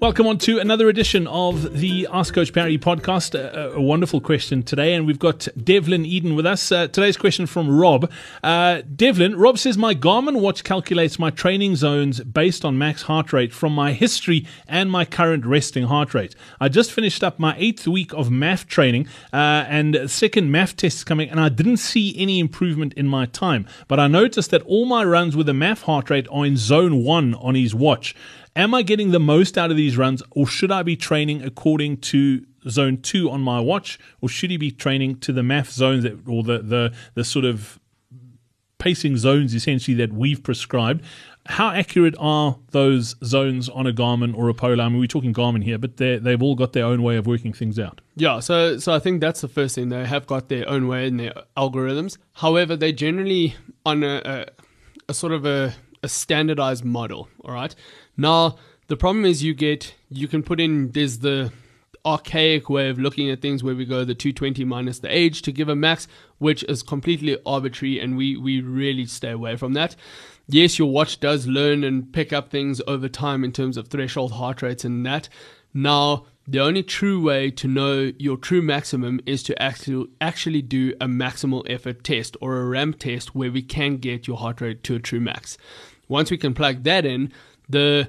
Welcome on to another edition of the Ask Coach Parry podcast. A, a wonderful question today, and we've got Devlin Eden with us. Uh, today's question from Rob. Uh, Devlin, Rob says, My Garmin watch calculates my training zones based on max heart rate from my history and my current resting heart rate. I just finished up my eighth week of MAF training, uh, and second MAF test is coming, and I didn't see any improvement in my time. But I noticed that all my runs with a MAF heart rate are in zone one on his watch. Am I getting the most out of these runs, or should I be training according to zone two on my watch, or should he be training to the MAF zones that, or the, the, the sort of pacing zones essentially that we've prescribed? How accurate are those zones on a Garmin or a Polar? I mean, we're talking Garmin here, but they've all got their own way of working things out. Yeah, so so I think that's the first thing. They have got their own way in their algorithms. However, they generally on a, a, a sort of a, a standardized model. All right. Now, the problem is you get, you can put in, there's the archaic way of looking at things where we go the 220 minus the age to give a max, which is completely arbitrary, and we, we really stay away from that. Yes, your watch does learn and pick up things over time in terms of threshold heart rates and that. Now, the only true way to know your true maximum is to actually actually do a maximal effort test or a ramp test where we can get your heart rate to a true max. Once we can plug that in, the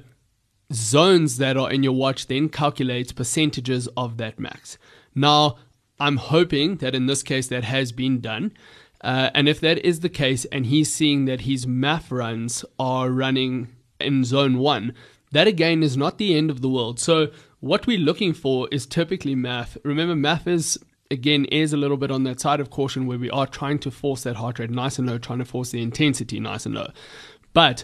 zones that are in your watch then calculates percentages of that max. Now, I'm hoping that in this case that has been done. Uh, and if that is the case, and he's seeing that his MAF runs are running in zone one, that again is not the end of the world. So, what we're looking for is typically MAF. Remember, MAF is again is a little bit on that side of caution where we are trying to force that heart rate nice and low, trying to force the intensity nice and low. But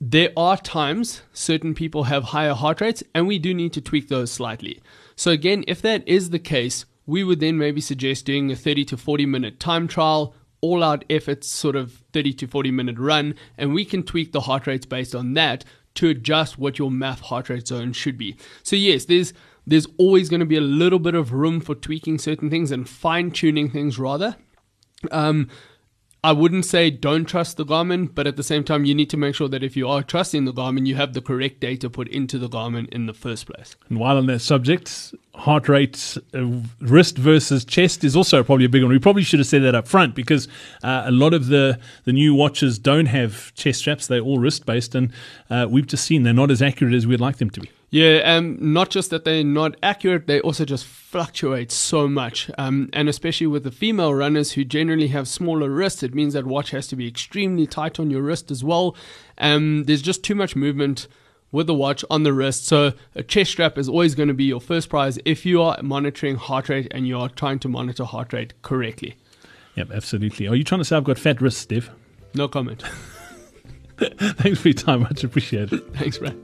there are times certain people have higher heart rates, and we do need to tweak those slightly. So, again, if that is the case, we would then maybe suggest doing a 30 to 40 minute time trial, all out efforts, sort of 30 to 40 minute run, and we can tweak the heart rates based on that to adjust what your MAF heart rate zone should be. So, yes, there's there's always going to be a little bit of room for tweaking certain things and fine tuning things rather. Um, I wouldn't say don't trust the Garmin, but at the same time, you need to make sure that if you are trusting the Garmin, you have the correct data put into the Garmin in the first place. And while on that subject, heart rate, uh, wrist versus chest is also probably a big one. We probably should have said that up front because uh, a lot of the, the new watches don't have chest straps, they're all wrist based, and uh, we've just seen they're not as accurate as we'd like them to be. Yeah, um, not just that they're not accurate, they also just fluctuate so much. Um, and especially with the female runners who generally have smaller wrists, it means that watch has to be extremely tight on your wrist as well. Um, there's just too much movement with the watch on the wrist. So a chest strap is always going to be your first prize if you are monitoring heart rate and you are trying to monitor heart rate correctly. Yep, absolutely. Are you trying to say I've got fat wrists, Steve? No comment. Thanks for your time. Much appreciated. Thanks, Brad.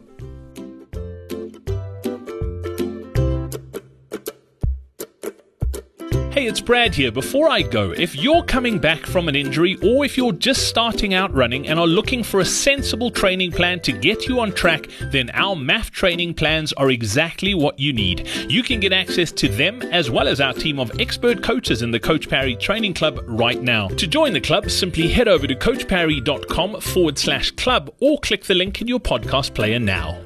Hey, it's Brad here. Before I go, if you're coming back from an injury or if you're just starting out running and are looking for a sensible training plan to get you on track, then our MAF training plans are exactly what you need. You can get access to them as well as our team of expert coaches in the Coach Parry Training Club right now. To join the club, simply head over to coachparry.com forward slash club or click the link in your podcast player now.